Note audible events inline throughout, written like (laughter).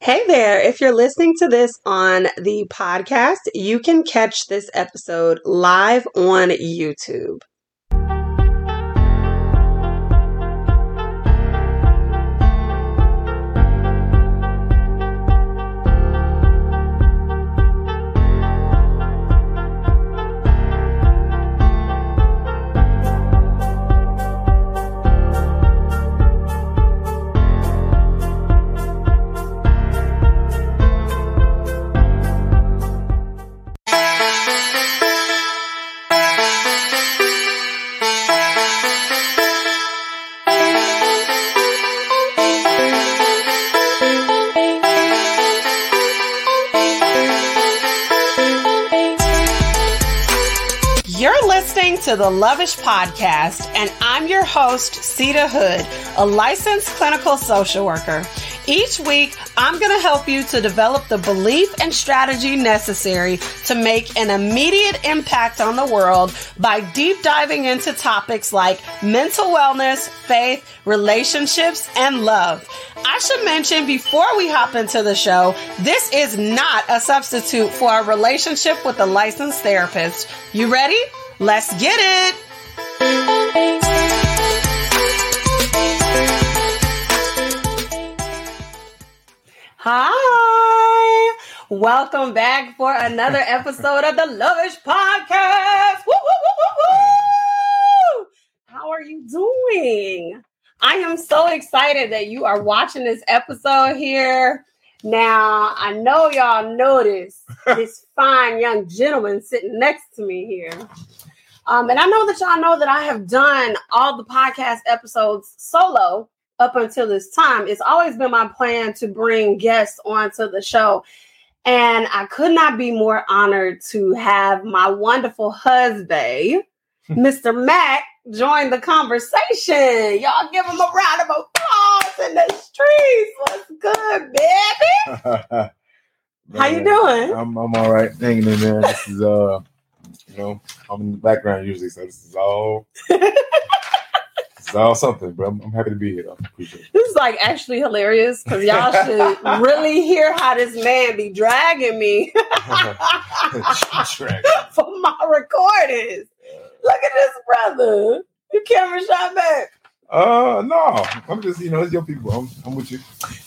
Hey there. If you're listening to this on the podcast, you can catch this episode live on YouTube. To the Loveish Podcast, and I'm your host, Seida Hood, a licensed clinical social worker. Each week, I'm going to help you to develop the belief and strategy necessary to make an immediate impact on the world by deep diving into topics like mental wellness, faith, relationships, and love. I should mention before we hop into the show, this is not a substitute for a relationship with a licensed therapist. You ready? Let's get it! Hi! Welcome back for another episode of the Loveish Podcast. Woo, woo, woo, woo, woo! How are you doing? I am so excited that you are watching this episode here. Now, I know y'all noticed (laughs) this fine young gentleman sitting next to me here. Um, and I know that y'all know that I have done all the podcast episodes solo up until this time. It's always been my plan to bring guests onto the show. And I could not be more honored to have my wonderful husband, (laughs) Mr. Mack, join the conversation. Y'all give him a round of applause in the streets. What's good, baby? (laughs) How you doing? I'm I'm all right, hanging in there. This is uh, you know, I'm in the background usually, so this is all it's all something. But I'm, I'm happy to be here. though. appreciate it. This is like actually hilarious because y'all should (laughs) really hear how this man be dragging me (laughs) for my recordings. Look at this brother. You camera shot back. Uh, no, I'm just you know, it's your people. I'm I'm with you.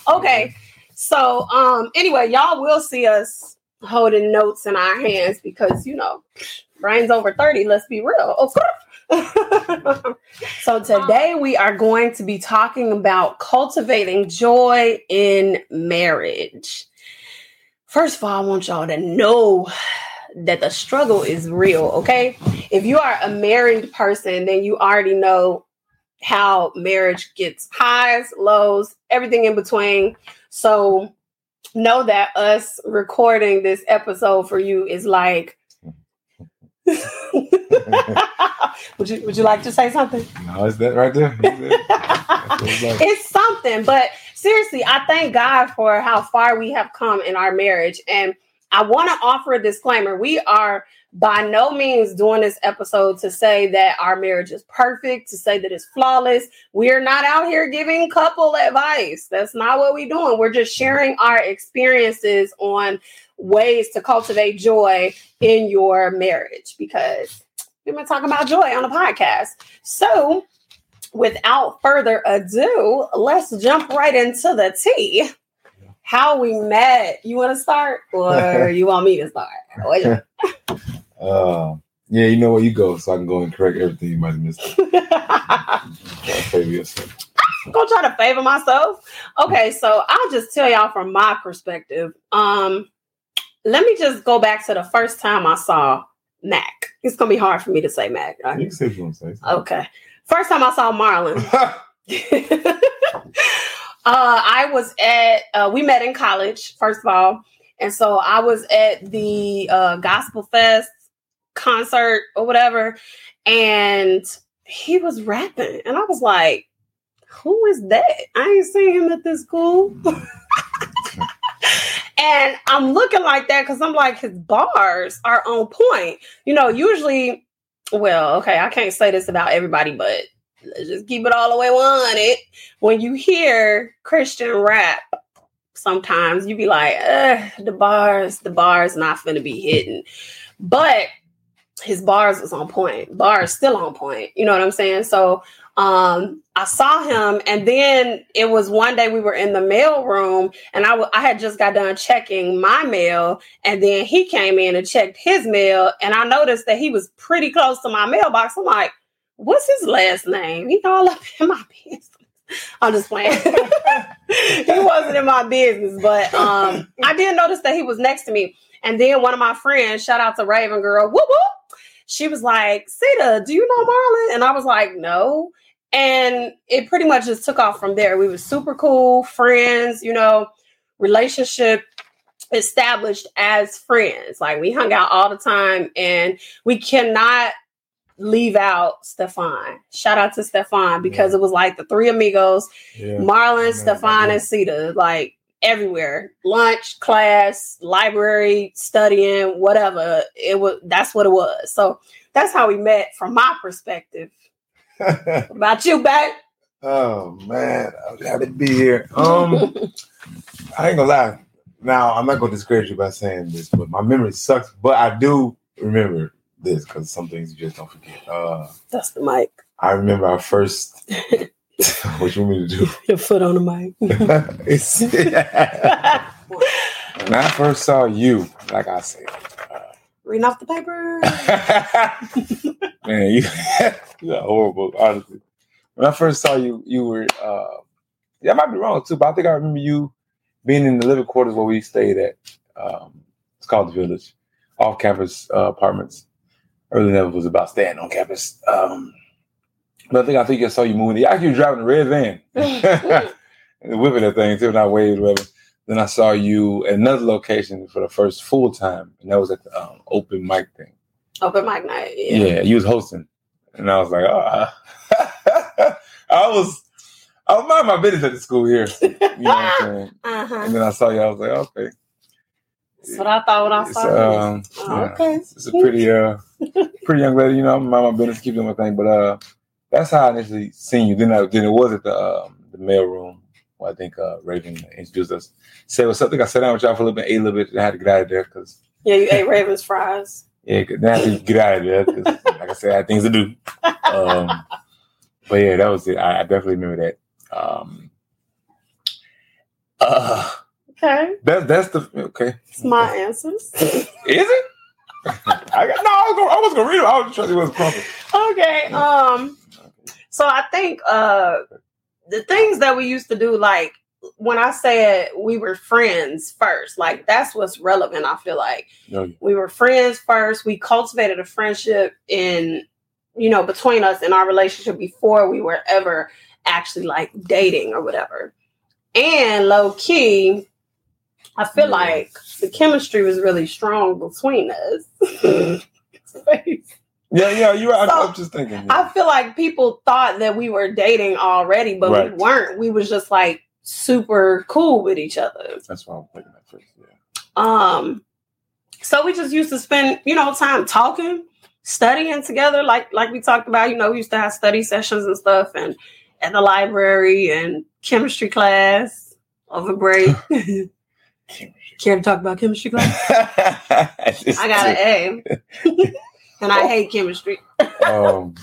Okay. So um anyway, y'all will see us holding notes in our hands because you know, brains over 30, let's be real. (laughs) so today we are going to be talking about cultivating joy in marriage. First of all, I want y'all to know that the struggle is real, okay? If you are a married person, then you already know how marriage gets highs, lows, everything in between. So know that us recording this episode for you is like (laughs) would you would you like to say something? no, it's that right there. It. It's like. it's something, but seriously, I thank God for how far we have come in our marriage. And I want to offer a disclaimer. We are by no means doing this episode to say that our marriage is perfect, to say that it's flawless. We're not out here giving couple advice. That's not what we're doing. We're just sharing our experiences on ways to cultivate joy in your marriage because we've been talking about joy on the podcast. So, without further ado, let's jump right into the tea. How we met. You want to start or (laughs) you want me to start? (laughs) You- Uh, yeah, you know where you go, so I can go and correct everything you might have missed. Try to favor yourself. Go try to favor myself. Okay, so I'll just tell y'all from my perspective. Um, let me just go back to the first time I saw Mack. It's gonna be hard for me to say Mack. You right? can say you say. Okay. First time I saw Marlon. (laughs) (laughs) uh, I was at, uh, we met in college, first of all. And so I was at the uh, Gospel Fest concert or whatever. And he was rapping. And I was like, who is that? I ain't seen him at this school. (laughs) and I'm looking like that because I'm like, his bars are on point. You know, usually, well, okay, I can't say this about everybody, but let's just keep it all the way on it. When you hear Christian rap, sometimes you be like, the bars, the bars not finna be hitting. But his bars was on point. Bars still on point. You know what I'm saying? So um I saw him and then it was one day we were in the mail room and I, w- I had just got done checking my mail and then he came in and checked his mail and I noticed that he was pretty close to my mailbox. I'm like, what's his last name? He all up (laughs) in my business. I'm just playing. (laughs) he wasn't in my business, but um, I did notice that he was next to me. And then one of my friends, shout out to Raven Girl, whoop whoop, she was like, Seida, do you know Marlon? And I was like, no. And it pretty much just took off from there. We were super cool, friends, you know, relationship established as friends. Like we hung out all the time and we cannot leave out Stefan. Shout out to Stefan because Yeah. it was like the three amigos, Yeah. Marlon, Yeah, Stefan, and Seida, like everywhere. Lunch, class, library, studying, whatever. It was that's what it was. So that's how we met from my perspective. (laughs) About you, babe? oh man, I'm glad to be here. Um, I ain't gonna lie. Now I'm not gonna discourage you by saying this, but my memory sucks. But I do remember this because some things you just don't forget. Uh, That's the mic. I remember our first. (laughs) (laughs) what you want me to do? (laughs) Your foot on the mic. (laughs) When I first saw you, like I said, Reading off the paper. man, you you're horrible, honestly. When I first saw you, you were uh yeah, I might be wrong too, but I think I remember you being in the living quarters where we stayed at. Um it's called the village, off campus uh, apartments. Early never was about staying on campus. Um but I think I think I saw you moving. You actually driving a red van. (laughs) (laughs) whipping that thing too, not waved whatever. Then I saw you at another location for the first full time, and that was at the um, open mic thing. Open mic night. Yeah. Yeah. you was hosting, and I was like, oh, I (laughs) was, I was minding my business at the school here. You know what I'm saying? Uh-huh. And then I saw you, I was like, okay, That's what I thought when I saw you. um, Oh, yeah, okay. it's, a pretty, uh, pretty young lady. You know, I'm mind my business, keep doing my thing. But uh, that's how I initially seen you. Then, I, then it was at the um, the mail room. Well, I think uh, Raven introduced us. Said what's up. I think I sat down with y'all for a little bit, ate a little bit, and I had to get out of there because Yeah, you ate Raven's fries. Yeah, then I had to get out of there because, like I said, I had things to do. Um, but yeah, that was it. I, I definitely remember that. Um, uh, Okay. that, that's the okay. It's my answers. (laughs) Is it? (laughs) I got no. I was gonna, I was gonna read it. I was just trying to see what's proper. okay. Um so I think uh the things that we used to do, like when I said we were friends first, like that's what's relevant, I feel like. No, we were friends first. We cultivated a friendship in, you know, between us in our relationship before we were ever actually like dating or whatever. And low key, I feel Yeah. like the chemistry was really strong between us. (laughs) yeah, yeah, you're right. So, I'm just thinking. I feel like people thought that we were dating already, but Right. we weren't. We was just like super cool with each other. That's why I'm thinking at first. Yeah. Um, so we just used to spend, you know, time talking, studying together, like like we talked about. You know, we used to have study sessions and stuff, and at the library and chemistry class over break. (laughs) Care to talk about chemistry class? (laughs) I got an A, (laughs) and I hate chemistry. um,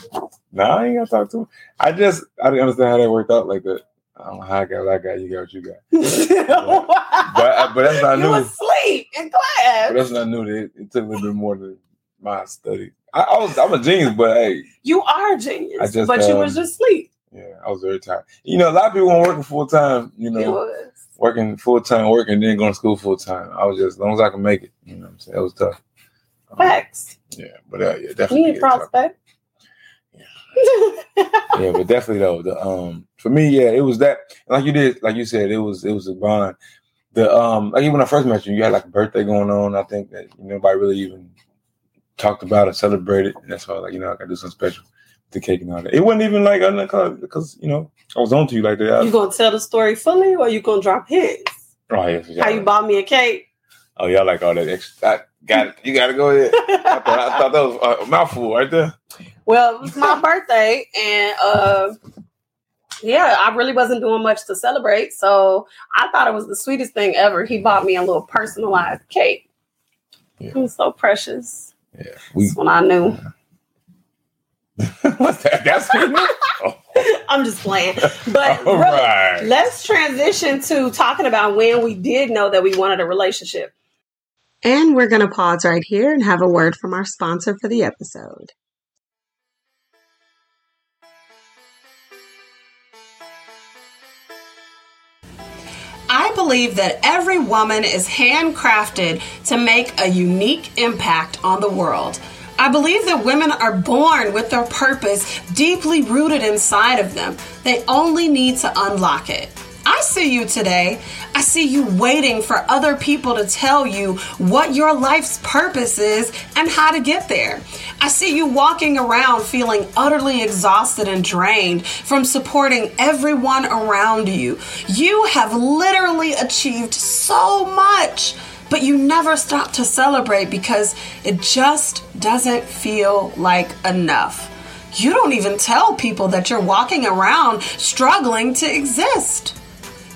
no, I ain't gotta talk to him. I just I didn't understand how that worked out like that. I don't know how I got what I got. You got what you got. (laughs) But but that's not you new. was asleep in class. But that's not new. It, it took a little bit more than my study. I, I was I'm a genius, but hey, You are a genius, I just, but you was um, just asleep. yeah, I was very tired. You know, a lot of people weren't working full time. You know, working full time, working, then going to school full time. I was just as long as I can make it. You know, what I'm saying it was tough. Um, Facts. Yeah, but uh, yeah, definitely. prospect. yeah, yeah, but definitely though, the um for me, yeah, it was that like you did, like you said, it was it was a bond. The um like even when I first met you, you had like a birthday going on. I think that nobody really even talked about it, celebrated, and that's why like you know I gotta do something special the cake and all that. It wasn't even like because you know I was on to you like that. I, you gonna tell the story fully, or you gonna drop hints? oh yeah. How you bought me a cake? Oh y'all like all that extra. I, got it. You gotta go ahead. I thought, I thought that was a mouthful right there. well, it was my birthday, and uh, yeah, I really wasn't doing much to celebrate. So I thought it was the sweetest thing ever. He bought me a little personalized cake. Yeah. It was so precious. Yeah, we. That's when I knew. (laughs) What's that? That's oh, (laughs) I'm just playing. But (laughs) really, right. let's transition to talking about when we did know that we wanted a relationship. And we're going to pause right here and have a word from our sponsor for the episode. I believe that every woman is handcrafted to make a unique impact on the world. I believe that women are born with their purpose deeply rooted inside of them. They only need to unlock it. I see you today. I see you waiting for other people to tell you what your life's purpose is and how to get there. I see you walking around feeling utterly exhausted and drained from supporting everyone around you. You have literally achieved so much, but you never stop to celebrate because it just doesn't feel like enough. You don't even tell people that you're walking around struggling to exist.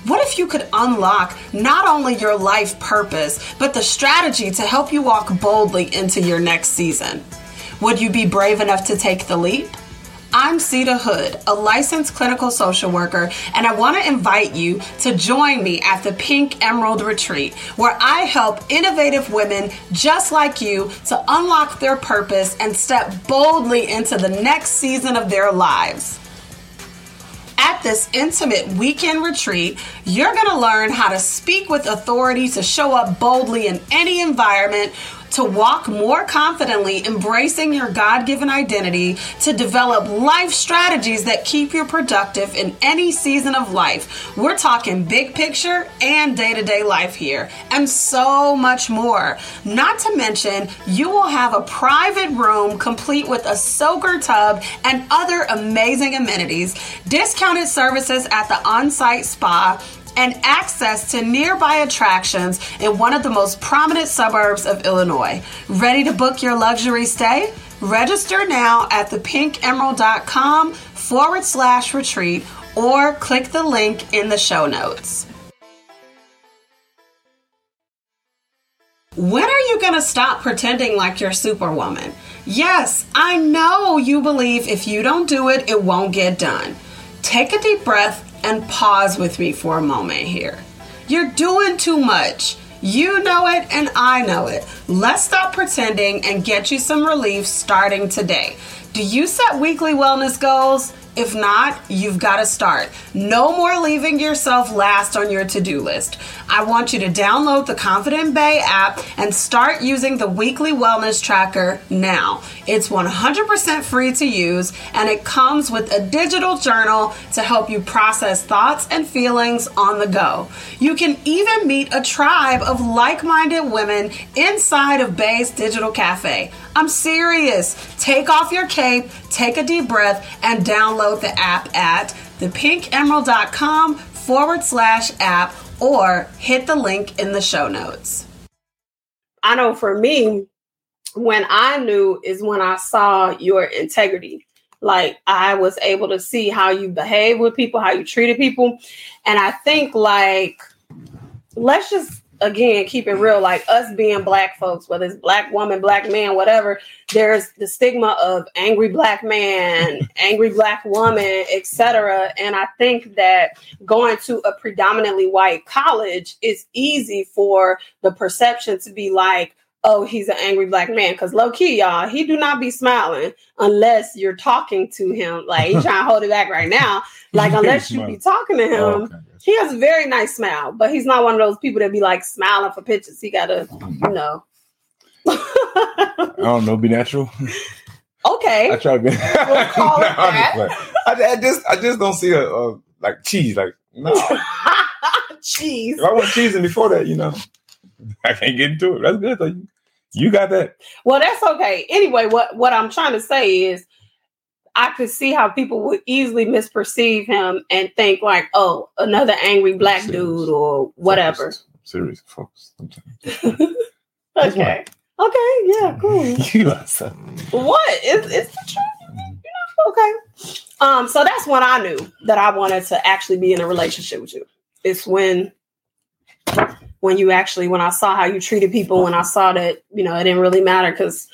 What if you could unlock not only your life purpose, but the strategy to help you walk boldly into your next season? Would you be brave enough to take the leap? I'm Seida Hood, a licensed clinical social worker, and I want to invite you to join me at the Pink Emerald Retreat, where I help innovative women just like you to unlock their purpose and step boldly into the next season of their lives. At this intimate weekend retreat, you're going to learn how to speak with authority to show up boldly in any environment to walk more confidently, embracing your God given identity, to develop life strategies that keep you productive in any season of life. We're talking big picture and day to day life here, and so much more. Not to mention, you will have a private room complete with a soaker tub and other amazing amenities, discounted services at the on site spa and access to nearby attractions in one of the most prominent suburbs of Illinois. Ready to book your luxury stay? Register now at thepinkemerald.com forward slash retreat or click the link in the show notes. When are you going to stop pretending like you're Superwoman? Yes, I know you believe if you don't do it, it won't get done. Take a deep breath and pause with me for a moment here. You're doing too much. You know it and I know it. Let's stop pretending and get you some relief starting today. Do you set weekly wellness goals? If not, you've got to start. No more leaving yourself last on your to do list. I want you to download the Confident Bae app and start using the weekly wellness tracker now. It's 100% free to use and it comes with a digital journal to help you process thoughts and feelings on the go. You can even meet a tribe of like minded women inside of Bae's Digital Cafe. I'm serious. Take off your cape, take a deep breath, and download the app at thepinkemerald.com forward slash app or hit the link in the show notes. I know for me, when I knew is when I saw your integrity. Like I was able to see how you behave with people, how you treated people. And I think like let's just again keep it real like us being black folks whether it's black woman black man whatever there's the stigma of angry black man (laughs) angry black woman etc and i think that going to a predominantly white college is easy for the perception to be like oh he's an angry black man. Because low key y'all he do not be smiling unless you're talking to him. Like he's (laughs) trying to hold it back right now. Like (laughs) unless you be talking to oh, him Oh, okay. He has a very nice smile, but he's not one of those people that be like smiling for pictures. He gotta, you know. I don't know. Be natural. Okay. I try to be. We'll (laughs) call No, it that. just. I, I just, I just don't see a, a like cheese. Like no, (laughs) cheese. if I want cheese and before that, you know, I can't get into it. That's good. You, you got that. Well, that's okay. Anyway, what what I'm trying to say is, I could see how people would easily misperceive him and think like, oh, another angry black Serious. dude or whatever. Serious, folks. (laughs) Okay. Okay. Yeah. (laughs) Cool. you are what? It's it's the truth. Okay. Um, so that's when I knew that I wanted to actually be in a relationship with you. It's when when you actually when I saw how you treated people, when I saw that, you know, it didn't really matter because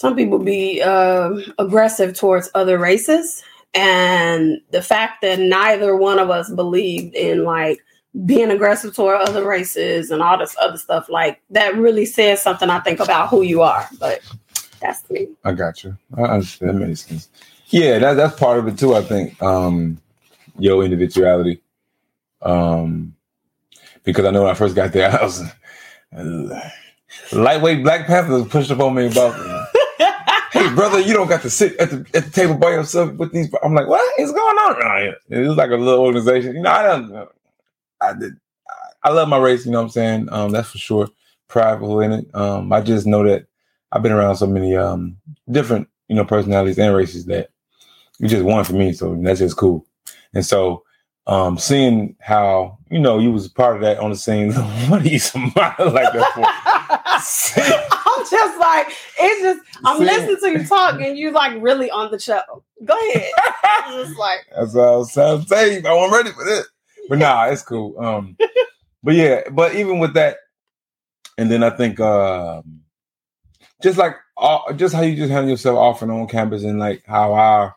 some people be uh, aggressive towards other races. And the fact that neither one of us believed in like being aggressive toward other races and all this other stuff, like that really says something, I think, about who you are. But that's me. I got you. I understand. That makes sense. Yeah, that, that's part of it too. I think um, your individuality. Um, because I know when I first got there, (laughs) I was uh, lightweight Black Panther pushed up on me about. Brother, you don't got to sit at the at the table by yourself with these. I'm like, what is going on? It was like a little organization. You know, I don't. I did. I love my race. You know what I'm saying? Um, that's for sure. Prideful in it. Um, I just know that I've been around so many um different you know personalities and races that you just one for me. So that's just cool. And so um, seeing how you know you was part of that on the scene. (laughs) what are you smiling like that for? (laughs) (laughs) Just like it's just I'm seeing, listening to you talk and you like really on the show. Go ahead. (laughs) just like that's what I was trying to say. I wasn't ready for this, but nah, it's cool. Um, but yeah, but even with that, and then I think um, just like uh, just how you just handle yourself off and on campus, and like how our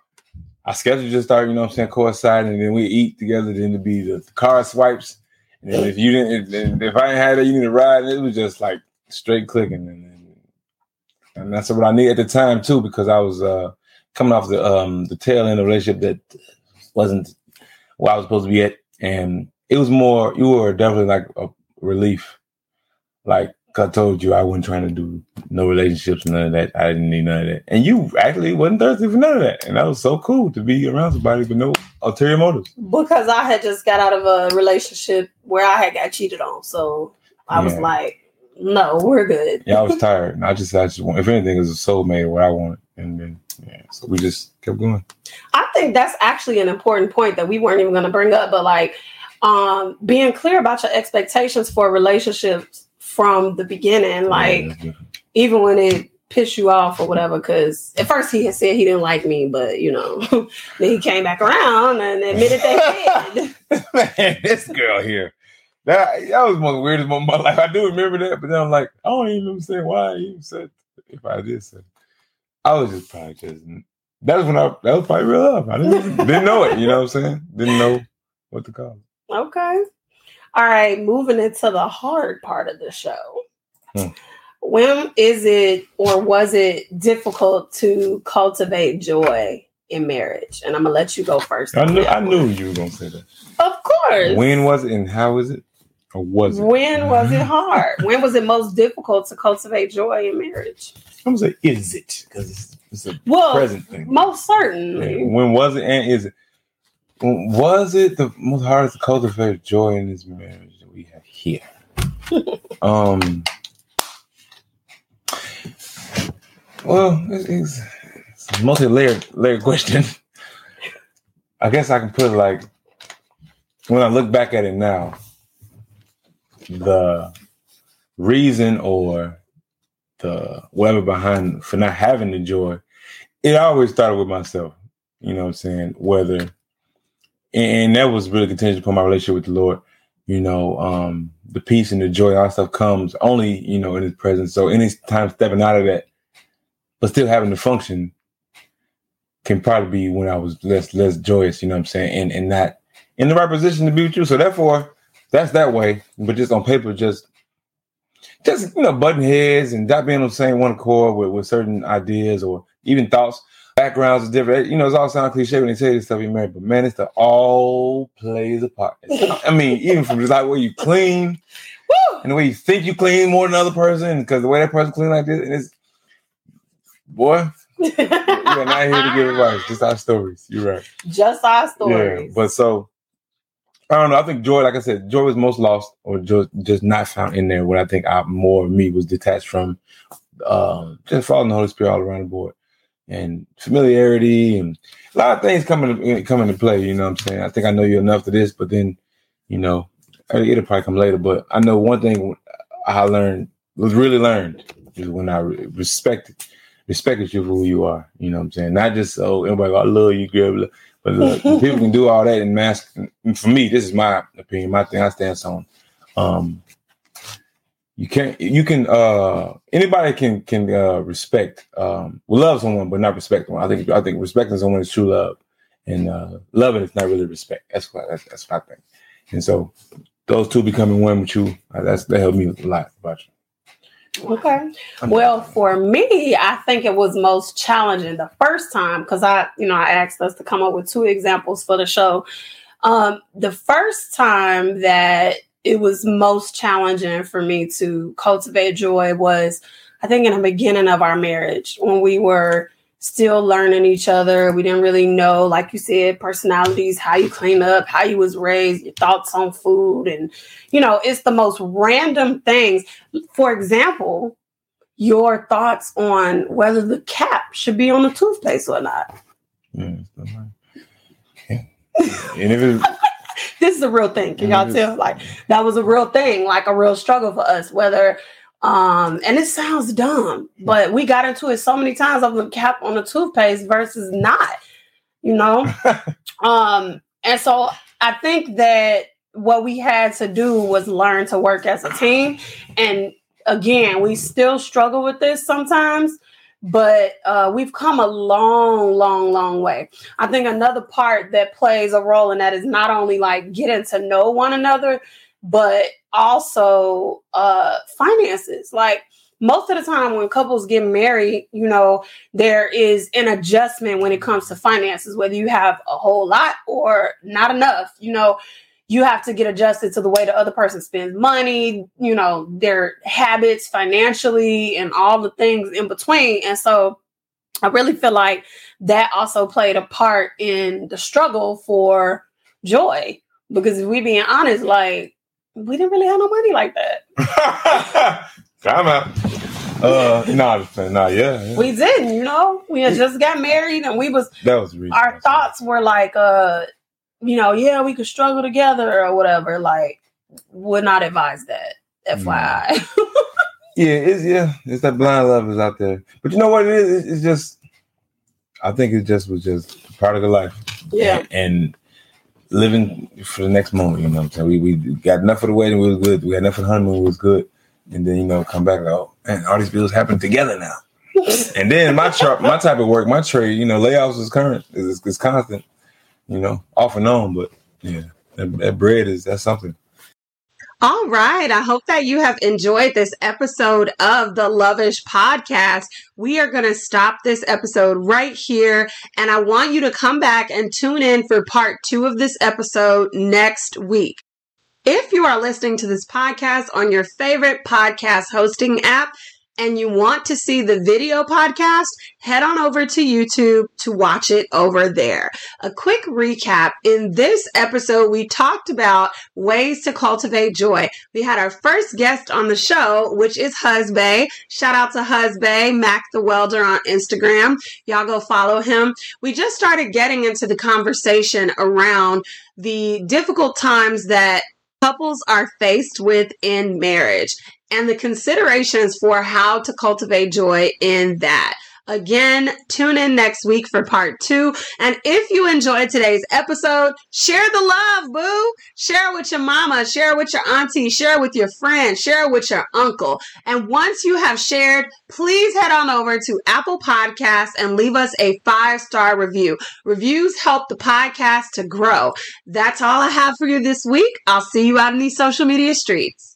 our schedule just started, you know what I'm saying, coinciding, and then we eat together, then it'd be the, the car swipes. And if you didn't, if, if I didn't have that, you need to ride. It was just like straight clicking, and, and, that's what I need at the time too, because I was uh, coming off the um, the tail end of a relationship that wasn't where I was supposed to be at, and it was more. You were definitely like a relief, like I told you I wasn't trying to do no relationships, none of that. I didn't need none of that. And you actually wasn't thirsty for none of that. And that was so cool to be around somebody with no ulterior motives. Because I had just got out of a relationship where I had got cheated on. So I yeah. was like, no, we're good. yeah, I was tired. And I just, I just want, if anything, it was a soulmate what I wanted. And then, yeah, so we just kept going. I think that's actually an important point that we weren't even going to bring up, but like, um, being clear about your expectations for relationships from the beginning. Like yeah, even when it pissed you off or whatever, because at first he had said he didn't like me, but you know, (laughs) then he came back around and admitted that he did. (laughs) Man, this girl here. That, that was one of the weirdest moments of my (laughs) life. I do remember that, but then I'm like, I don't even say why I even said if I did say. I was just probably just that was when I that was probably real love. I didn't didn't know it, you know what I'm saying? Didn't know what to call it. Okay. All right, moving into the hard part of the show. Hmm. When is it or was it difficult to cultivate joy in marriage? And I'm gonna let you go first. I knew I knew you were gonna say that. Of course. When was it and how was it? Or was it? When was it hard? when was it most difficult to cultivate joy in marriage? I'm gonna say, is it? Because it's, it's, a well, present thing. Most certainly. When was it and is it? was it the most hardest to cultivate joy in this marriage that we have here? (laughs) um. Well, it's, it's, it's a multi-layered layered question. I guess I can put it like when I look back at it now, the reason or the whatever behind for not having the joy, it always started with myself. You know what I'm saying? Whether and that was really contingent upon my relationship with the Lord. You know, um, the peace and the joy, all stuff comes only, you know, in His presence. So any time stepping out of that, but still having to function, can probably be when I was less less joyous. You know what I'm saying? And and not in the right position to be with you. So therefore, that's that way. But just on paper, just just you know, button heads and not being on the same one accord with, with certain ideas or even thoughts backgrounds are different. You know, it's all sound cliche when they say this stuff you married, but man, it's the all plays a part. (laughs) I mean, even from just like where you clean and the way you think you clean more than other person, because the way that person clean like this, and it's boy, (laughs) you're not here to give advice, just our stories. You're right. Just our stories. Yeah, but so I don't know. I think joy, like I said, joy was most lost or just just not found in there. When I think I, more of me was detached from um, just following the Holy Spirit all around the board and familiarity and a lot of things coming into come into play. You know what I'm saying? I think I know you enough to this, but then you know it'll probably come later. But I know one thing I learned was really learned is when I respected respect you for who you are. You know what I'm saying? Not just oh everybody, I love you, girl. But look, (laughs) people can do all that and mask. For me, this is my opinion, my thing. I stand on. Um, you can't. you can uh anybody can can uh respect um love someone but not respect one. I think I think respecting someone is true love, and uh loving is not really respect. That's what that's, that's what I think. And so those two becoming one with you, uh, that's that helped me a lot about you. Okay. Well, for me, I think it was most challenging the first time because I, you know, I asked us to come up with two examples for the show. Um, the first time that it was most challenging for me to cultivate joy was, I think, in the beginning of our marriage when we were still learning each other. We didn't really know, like you said, personalities, how you clean up, how you was raised, your thoughts on food. And, you know, it's the most random things. For example, your thoughts on whether the cap should be on the toothpaste or not. Mm, and if it, (laughs) this is a real thing. Can y'all tell? Like that was a real thing, like a real struggle for us, whether um, and it sounds dumb, but we got into it so many times of the cap on the toothpaste versus not, you know? (laughs) um, and so I think that what we had to do was learn to work as a team. And again, we still struggle with this sometimes, but uh, we've come a long, long, long way. I think another part that plays a role in that is not only like getting to know one another, but also uh finances. Like most of the time when couples get married you know there is an adjustment when it comes to finances whether you have a whole lot or not enough. You know you have to get adjusted to the way the other person spends money you know their habits financially and all the things in between. And so i really feel like that also played a part in the struggle for joy. Because if we being honest like we didn't really have no money like that. (laughs) Time out. Uh, nah, nah, yeah, yeah, We didn't, you know. We had just got married, and we was that was our thoughts were like, uh, you know, yeah, we could struggle together or whatever. Like, would not advise that. FYI. Mm. (laughs) yeah, it's yeah, it's that blind love is out there. But you know what it is? It's just, I think it just was just part of the life. Yeah, and, and living for the next moment. You know what I'm saying? We we got enough for the wedding, we was good. We had enough for the honeymoon, we was good. And then you know, come back, oh man, all these bills happen together now. (laughs) and then my chart, my type of work, my trade, you know, layoffs is current, is is constant. You know, off and on, but yeah, that, that bread is that's something. All right. I hope that you have enjoyed this episode of the Loveish podcast. We are going to stop this episode right here. And I want you to come back and tune in for part two of this episode next week. If you are listening to this podcast on your favorite podcast hosting app, and you want to see the video podcast, head on over to YouTube to watch it over there. A quick recap. In this episode, we talked about ways to cultivate joy. We had our first guest on the show, which is Husbae. Shout out to Husbae, Mack the Welder on Instagram. Y'all go follow him. We just started getting into the conversation around the difficult times that couples are faced with in marriage and the considerations for how to cultivate joy in that. Again, tune in next week for part two. And if you enjoyed today's episode, share the love, boo. Share with your mama, share with your auntie, share with your friend, share with your uncle. And once you have shared, please head on over to Apple Podcasts and leave us a five star review. Reviews help the podcast to grow. That's all I have for you this week. I'll see you out in these social media streets.